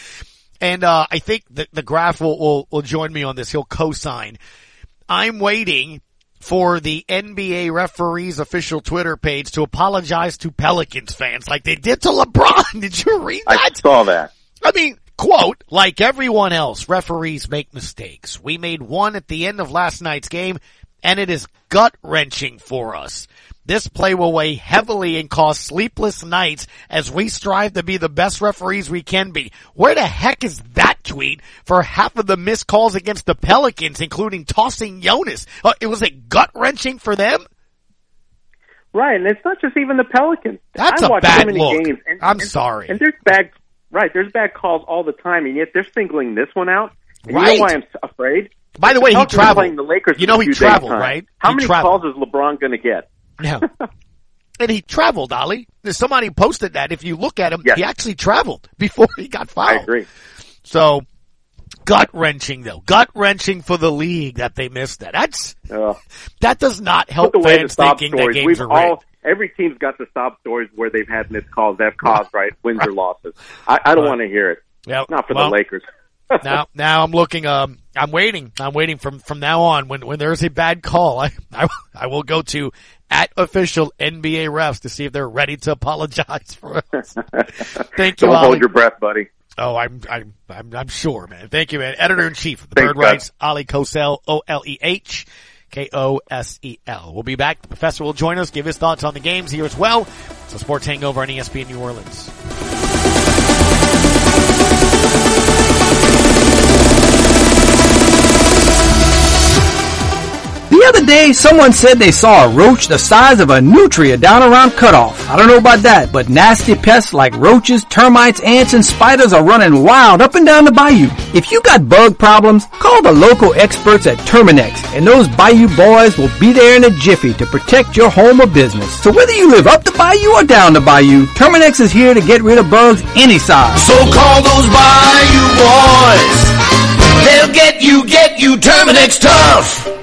and uh, I think the, the graph will, will will join me on this. He'll co-sign. I'm waiting for the NBA referees official Twitter page to apologize to Pelicans fans like they did to LeBron. (laughs) Did you read that? I saw that. I mean, quote, like everyone else, referees make mistakes. We made one at the end of last night's game and it is gut wrenching for us. This play will weigh heavily and cause sleepless nights as we strive to be the best referees we can be. Where the heck is that tweet for half of the missed calls against the Pelicans, including tossing Jonas? Uh, it was a gut wrenching for them. Right, and it's not just even the Pelicans. That's I a bad look. Games and, I'm and, sorry. And there's bad, right? There's bad calls all the time, and yet they're singling this one out. And Right. You know why I'm afraid? By the way, he traveled. Playing the Lakers You know he traveled, right? How He many traveled. calls is LeBron going to get? Yeah. (laughs) and he traveled, Ollie. There's somebody posted that. If you look at him, he actually traveled (laughs) before he got fouled. I agree. So, gut wrenching though. Gut wrenching for the league that they missed that. That's, Uh, that does not help the fans thinking that stories. games We've are rigged. Every team's got the sob stories where they've had missed calls that have caused right wins or losses. I, I don't want to hear it. Yep. Not for Well, the Lakers. (laughs) now, now I'm looking. Um, I'm waiting. I'm waiting from from now on. When when there's a bad call, (laughs) I I, I will go to at official NBA refs to see if they're ready to apologize for us. (laughs) Thank you, Don't Ollie. hold your breath, buddy. Oh, I'm I'm I'm, I'm sure, man. Thank you, man. Editor in chief of the Thanks, Bird guys. Writes, Oleh Kosel, O L E H. K O S E L. We'll be back. The professor will join us, give his thoughts on the games here as well. It's a sports hangover on ESPN New Orleans. The The other day, someone said they saw a roach the size of a nutria down around cutoff. I don't know about that, but nasty pests like roaches, termites, ants, and spiders are running wild up and down the bayou. If you got bug problems, call the local experts at Terminix, and those bayou boys will be there in a jiffy to protect your home or business. So whether you live up the bayou or down the bayou, Terminix is here to get rid of bugs any size. So call those Bayou Boys. They'll get you, get you Terminix tough.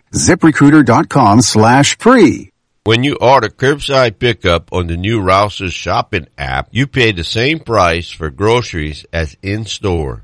ziprecruiter.com slash free. When you order curbside pickup on the new Rouse's shopping app, you pay the same price for groceries as in store.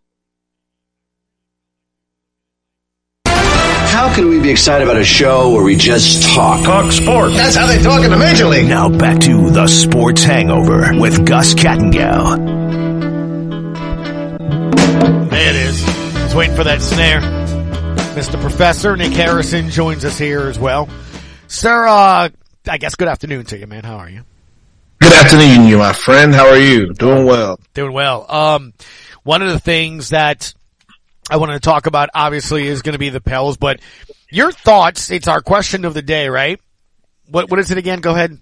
How can we be excited about a show where we just talk? Talk sports. That's how they talk in the Major League. Now back to the Sports Hangover with Gus Kattengell. There it is. I was waiting for that snare. Mr. Professor Nick Harrison joins us here as well. Sir, uh, I guess good afternoon to you, man. How are you? Good afternoon, you my friend. How are you? Doing well. Doing well. Um, one of the things that I wanted to talk about obviously is going to be the Pels, but your thoughts, it's our question of the day, right? What, what is it again? Go ahead.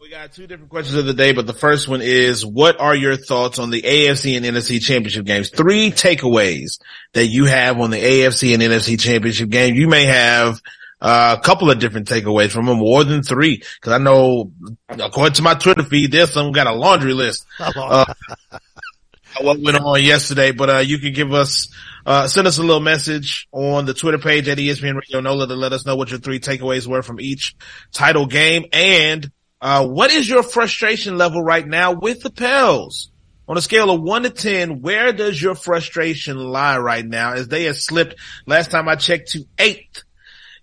We got two different questions of the day, but the first one is, what are your thoughts on the AFC and NFC championship games? Three takeaways that you have on the AFC and NFC championship game. You may have uh, a couple of different takeaways from them, more than three. Cause I know, according to my Twitter feed, there's some got a laundry list. (laughs) Uh, what went on yesterday, but, uh, you can give us, uh, send us a little message on the Twitter page at ESPN Radio NOLA to let us know what your three takeaways were from each title game. And, uh, what is your frustration level right now with the Pels? On a scale of one to 10, where does your frustration lie right now as they have slipped last time I checked to eighth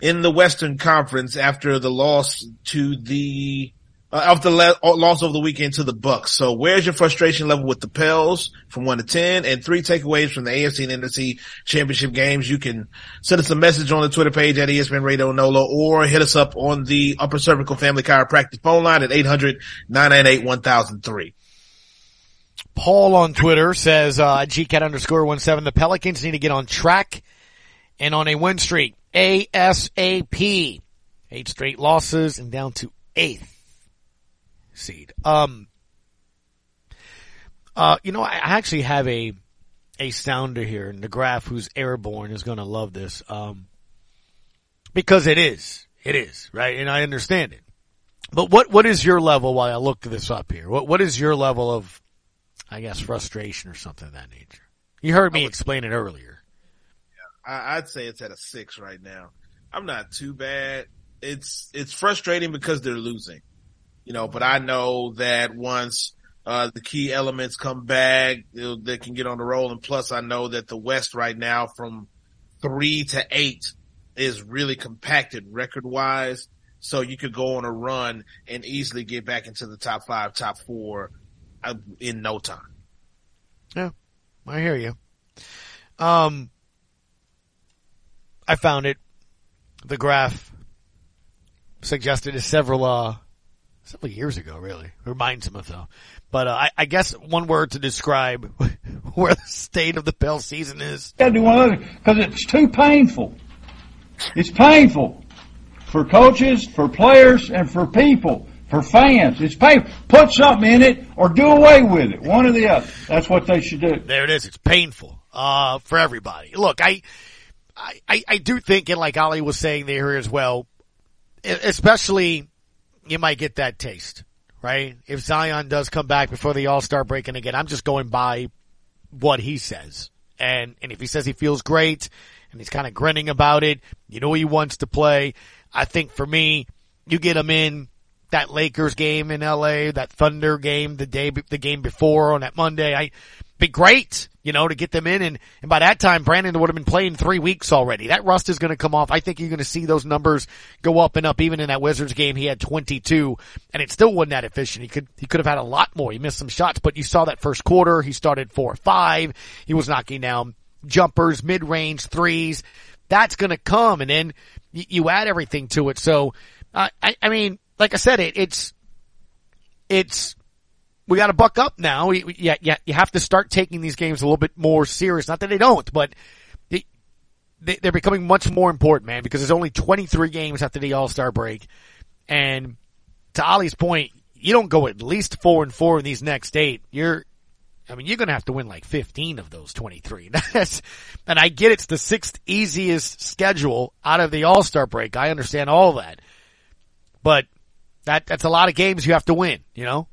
in the Western Conference after the loss to the uh, after the la- loss over the weekend to the Bucks. So where's your frustration level with the Pels from one to 10 and three takeaways from the AFC and NFC championship games? You can send us a message on the Twitter page at ESPN Radio NOLA or hit us up on the upper cervical family chiropractic phone line at 800-998-1003. Paul on Twitter says, uh, GCAT underscore one seven, the Pelicans need to get on track and on a win streak. ASAP. Eight straight losses and down to eighth seed. Um, uh, you know, I actually have a, a sounder here and the graph who's airborne is going to love this. Um, because it is, it is, right? And I understand it. But what, what is your level while I look this up here? What, what is your level of, I guess, frustration or something of that nature? You heard me explain it earlier. I, I'd say it's at a six right now. I'm not too bad. It's it's frustrating because they're losing, you know. But I know that once uh, the key elements come back, they can get on the roll. And plus, I know that the West right now, from three to eight, is really compacted record wise. So you could go on a run and easily get back into the top five, top four uh, in no time. Yeah, I hear you. Um, I found it. The graph suggested several, uh, several years ago, really. Reminds him of though. But, uh, I, I guess one word to describe (laughs) where the state of the Pell season is. Got to do one other because it's too painful. It's painful for coaches, for players, and for people, for fans. It's painful. Put something in it or do away with it. One or the other. That's what they should do. There it is. It's painful uh, for everybody. Look, I, I, I do think, and like Ali was saying there as well, especially you might get that taste, right? If Zion does come back before the All Star break, and again, I'm just going by what he says, and and if he says he feels great, and he's kind of grinning about it, you know he wants to play. I think for me, you get him in that Lakers game in LA, that Thunder game the day the game before on that Monday. I be great, you know, to get them in. And, and by that time, Brandon would have been playing three weeks already. That rust is going to come off. I think you're going to see those numbers go up and up. Even in that Wizards game, he had 22 and it still wasn't that efficient. He could, he could have had a lot more. He missed some shots, but you saw that first quarter. He started four or five. He was knocking down jumpers, mid-range threes. That's going to come. And then you, you add everything to it. So, uh, I, I mean, like I said, it, it's, it's, we got to buck up now. Yeah, yeah, you have to start taking these games a little bit more serious. Not that they don't, but they, they, they're becoming much more important, man, because there's only 23 games after the All-Star break. And to Ali's point, you don't go at least four and four in these next eight. You're, I mean, you're going to have to win like 15 of those 23. (laughs) That's, and I get it's the sixth easiest schedule out of the All-Star break. I understand all that. But that, that's a lot of games you have to win, you know?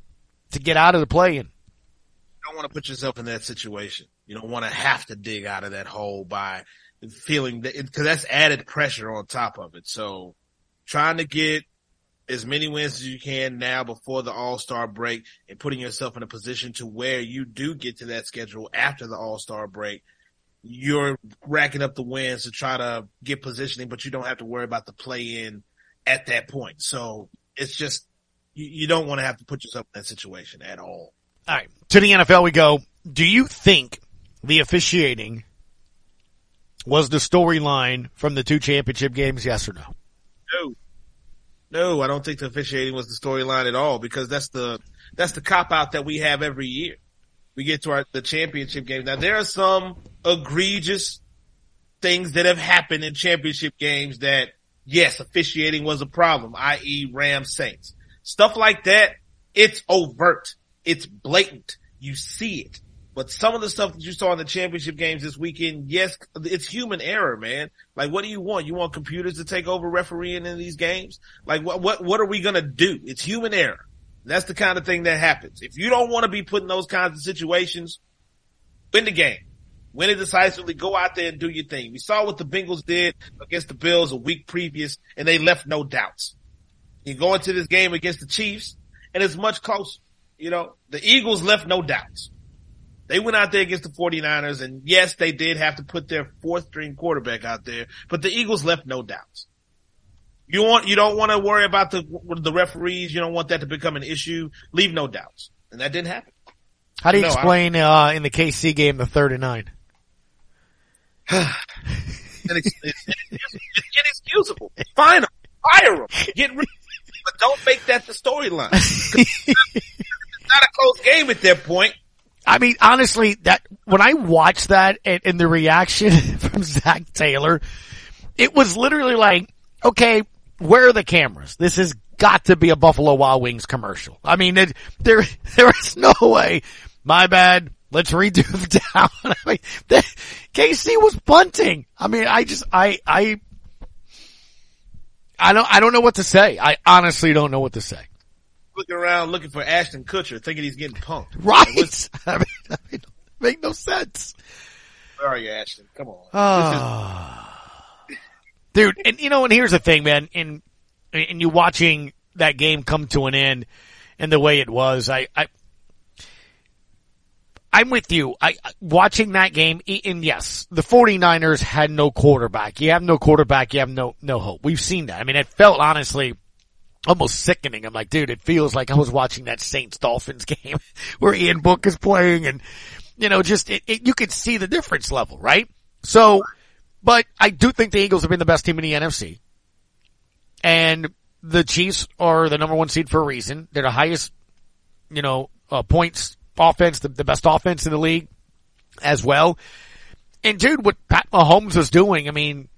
To get out of the play in. You don't want to put yourself in that situation. You don't want to have to dig out of that hole by feeling that, cause that's added pressure on top of it. So trying to get as many wins as you can now before the all-star break and putting yourself in a position to where you do get to that schedule after the all-star break. You're racking up the wins to try to get positioning, but you don't have to worry about the play in at that point. So it's just you, you don't want to have to put yourself in that situation at all. All right. To the NFL we go. Do you think the officiating was the storyline from the two championship games? Yes or no? No. No, I don't think the officiating was the storyline at all because that's the, that's the cop out that we have every year. We get to our, the championship game. Now there are some egregious things that have happened in championship games that yes, officiating was a problem, i.e. Rams Saints. Stuff like that, it's overt. It's blatant. You see it. But some of the stuff that you saw in the championship games this weekend, yes, it's human error, man. Like, what do you want? You want computers to take over refereeing in these games? Like, what, what, what are we gonna do? It's human error. That's the kind of thing that happens. If you don't want to be put in those kinds of situations, win the game. Win it decisively. Go out there and do your thing. We saw what the Bengals did against the Bills a week previous and they left no doubts. You go into this game against the Chiefs and it's much closer. You know, the Eagles left no doubts. They went out there against the 49ers and yes, they did have to put their fourth string quarterback out there, but the Eagles left no doubts. You want, you don't want to worry about the, the referees. You don't want that to become an issue. Leave no doubts. And that didn't happen. How do you no, explain, uh, in the KC game, the third and nine? (sighs) it's, it's, it's, inexcusable. Fine. Fire them. Get rid but don't make that the storyline. it's not a close game at that point. I mean, honestly, that when I watched that and, and the reaction (laughs) from Zac Taylor, it was literally like, okay, where are the cameras? This has got to be a Buffalo Wild Wings commercial. I mean, it, there, (laughs) there is no way. My bad. Let's redo the (laughs) down. I mean, the, KC was bunting. I mean, I just, I, I I don't, I don't know what to say. I honestly don't know what to say. Looking around looking for Ashton Kutcher thinking he's getting punked. (laughs) Right. Like, (laughs) I mean, I mean, make no sense. Where are you, Ashton? Come on. Oh. Is... Dude, and you know, and here's the thing, man, and, and you watching that game come to an end and the way it was, I, I, I'm with you. I, watching that game, and yes, the 49ers had no quarterback. You have no quarterback, you have no, no hope. We've seen that. I mean, it felt honestly almost sickening. I'm like, dude, it feels like I was watching that Saints Dolphins (laughs) game where Ian Book is playing and, you know, just, it, it, you could see the difference level, right? So, but I do think the Eagles have been the best team in the NFC. And the Chiefs are the number one seed for a reason. They're the highest, you know, uh, points offense, the, the best offense in the league. as well. And dude, what Pat Mahomes was doing, I mean,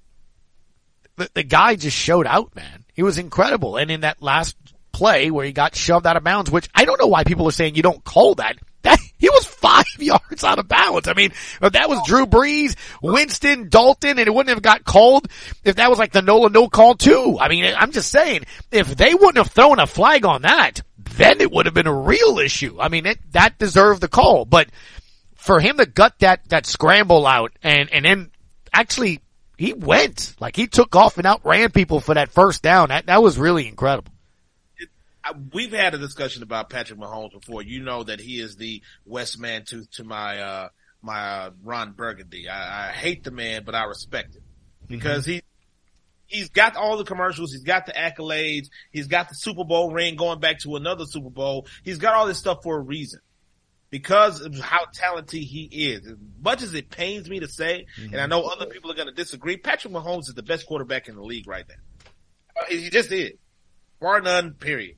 the, the guy just showed out, man. He was incredible. And in that last play where he got shoved out of bounds, which I don't know why people are saying you don't call that. That (laughs) he was five (laughs) yards out of bounds. I mean, if that was Drew Brees, Winston, Dalton, and it wouldn't have got called if that was like the Nola no call too. I mean, I'm just saying, if they wouldn't have thrown a flag on that, then it would have been a real issue. I mean, it, that deserved the call, but for him to gut that, that scramble out and, and then actually he went, like he took off and outran people for that first down. That, that was really incredible. We've had a discussion about Patrick Mahomes before. You know that he is the West man to, to my, uh, my, uh, Ron Burgundy. I, I, hate the man, but I respect him because mm-hmm. he, he's got all the commercials. He's got the accolades. He's got the Super Bowl ring going back to another Super Bowl. He's got all this stuff for a reason because of how talented he is. As much as it pains me to say, mm-hmm. and I know other people are going to disagree, Patrick Mahomes is the best quarterback in the league right now. He just is. Bar none, period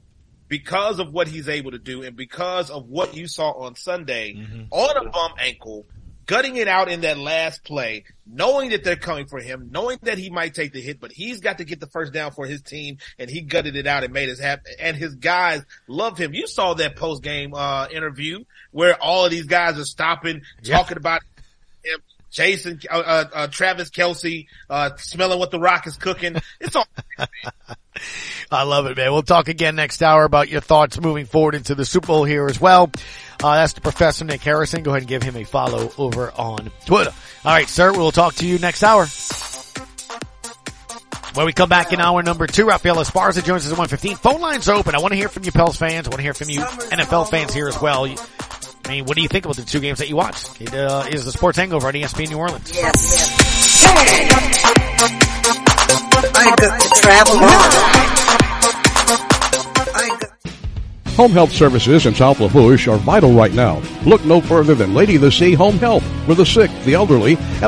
because of what he's able to do and because of what you saw on Sunday mm-hmm. on a bum ankle, gutting it out in that last play, knowing that they're coming for him, knowing that he might take the hit, but he's got to get the first down for his team and he gutted it out and made us happy. And his guys loved him. You saw that post game, uh, interview where all of these guys are stopping, yeah. talking about him. Jason, uh, uh, uh, Travis Kelce, uh, smelling what the rock is cooking. It's all. (laughs) I love it, man. We'll talk again next hour about your thoughts moving forward into the Super Bowl here as well. Uh, that's the Professor Nick Harrison. Go ahead and give him a follow over on Twitter. All right, sir. We'll talk to you next hour. When we come back in hour number two, Rafael Esparza joins us at 115. Phone lines open. I want to hear from you Pels fans. I want to hear from you NFL fans here as well. I mean, what do you think about the two games that you watched? It uh, is the Sports Hangover on ESPN New Orleans. Yes. Home health services in South Lafourche are vital right now. Look no further than Lady of the Sea Home Health, for the sick, the elderly, and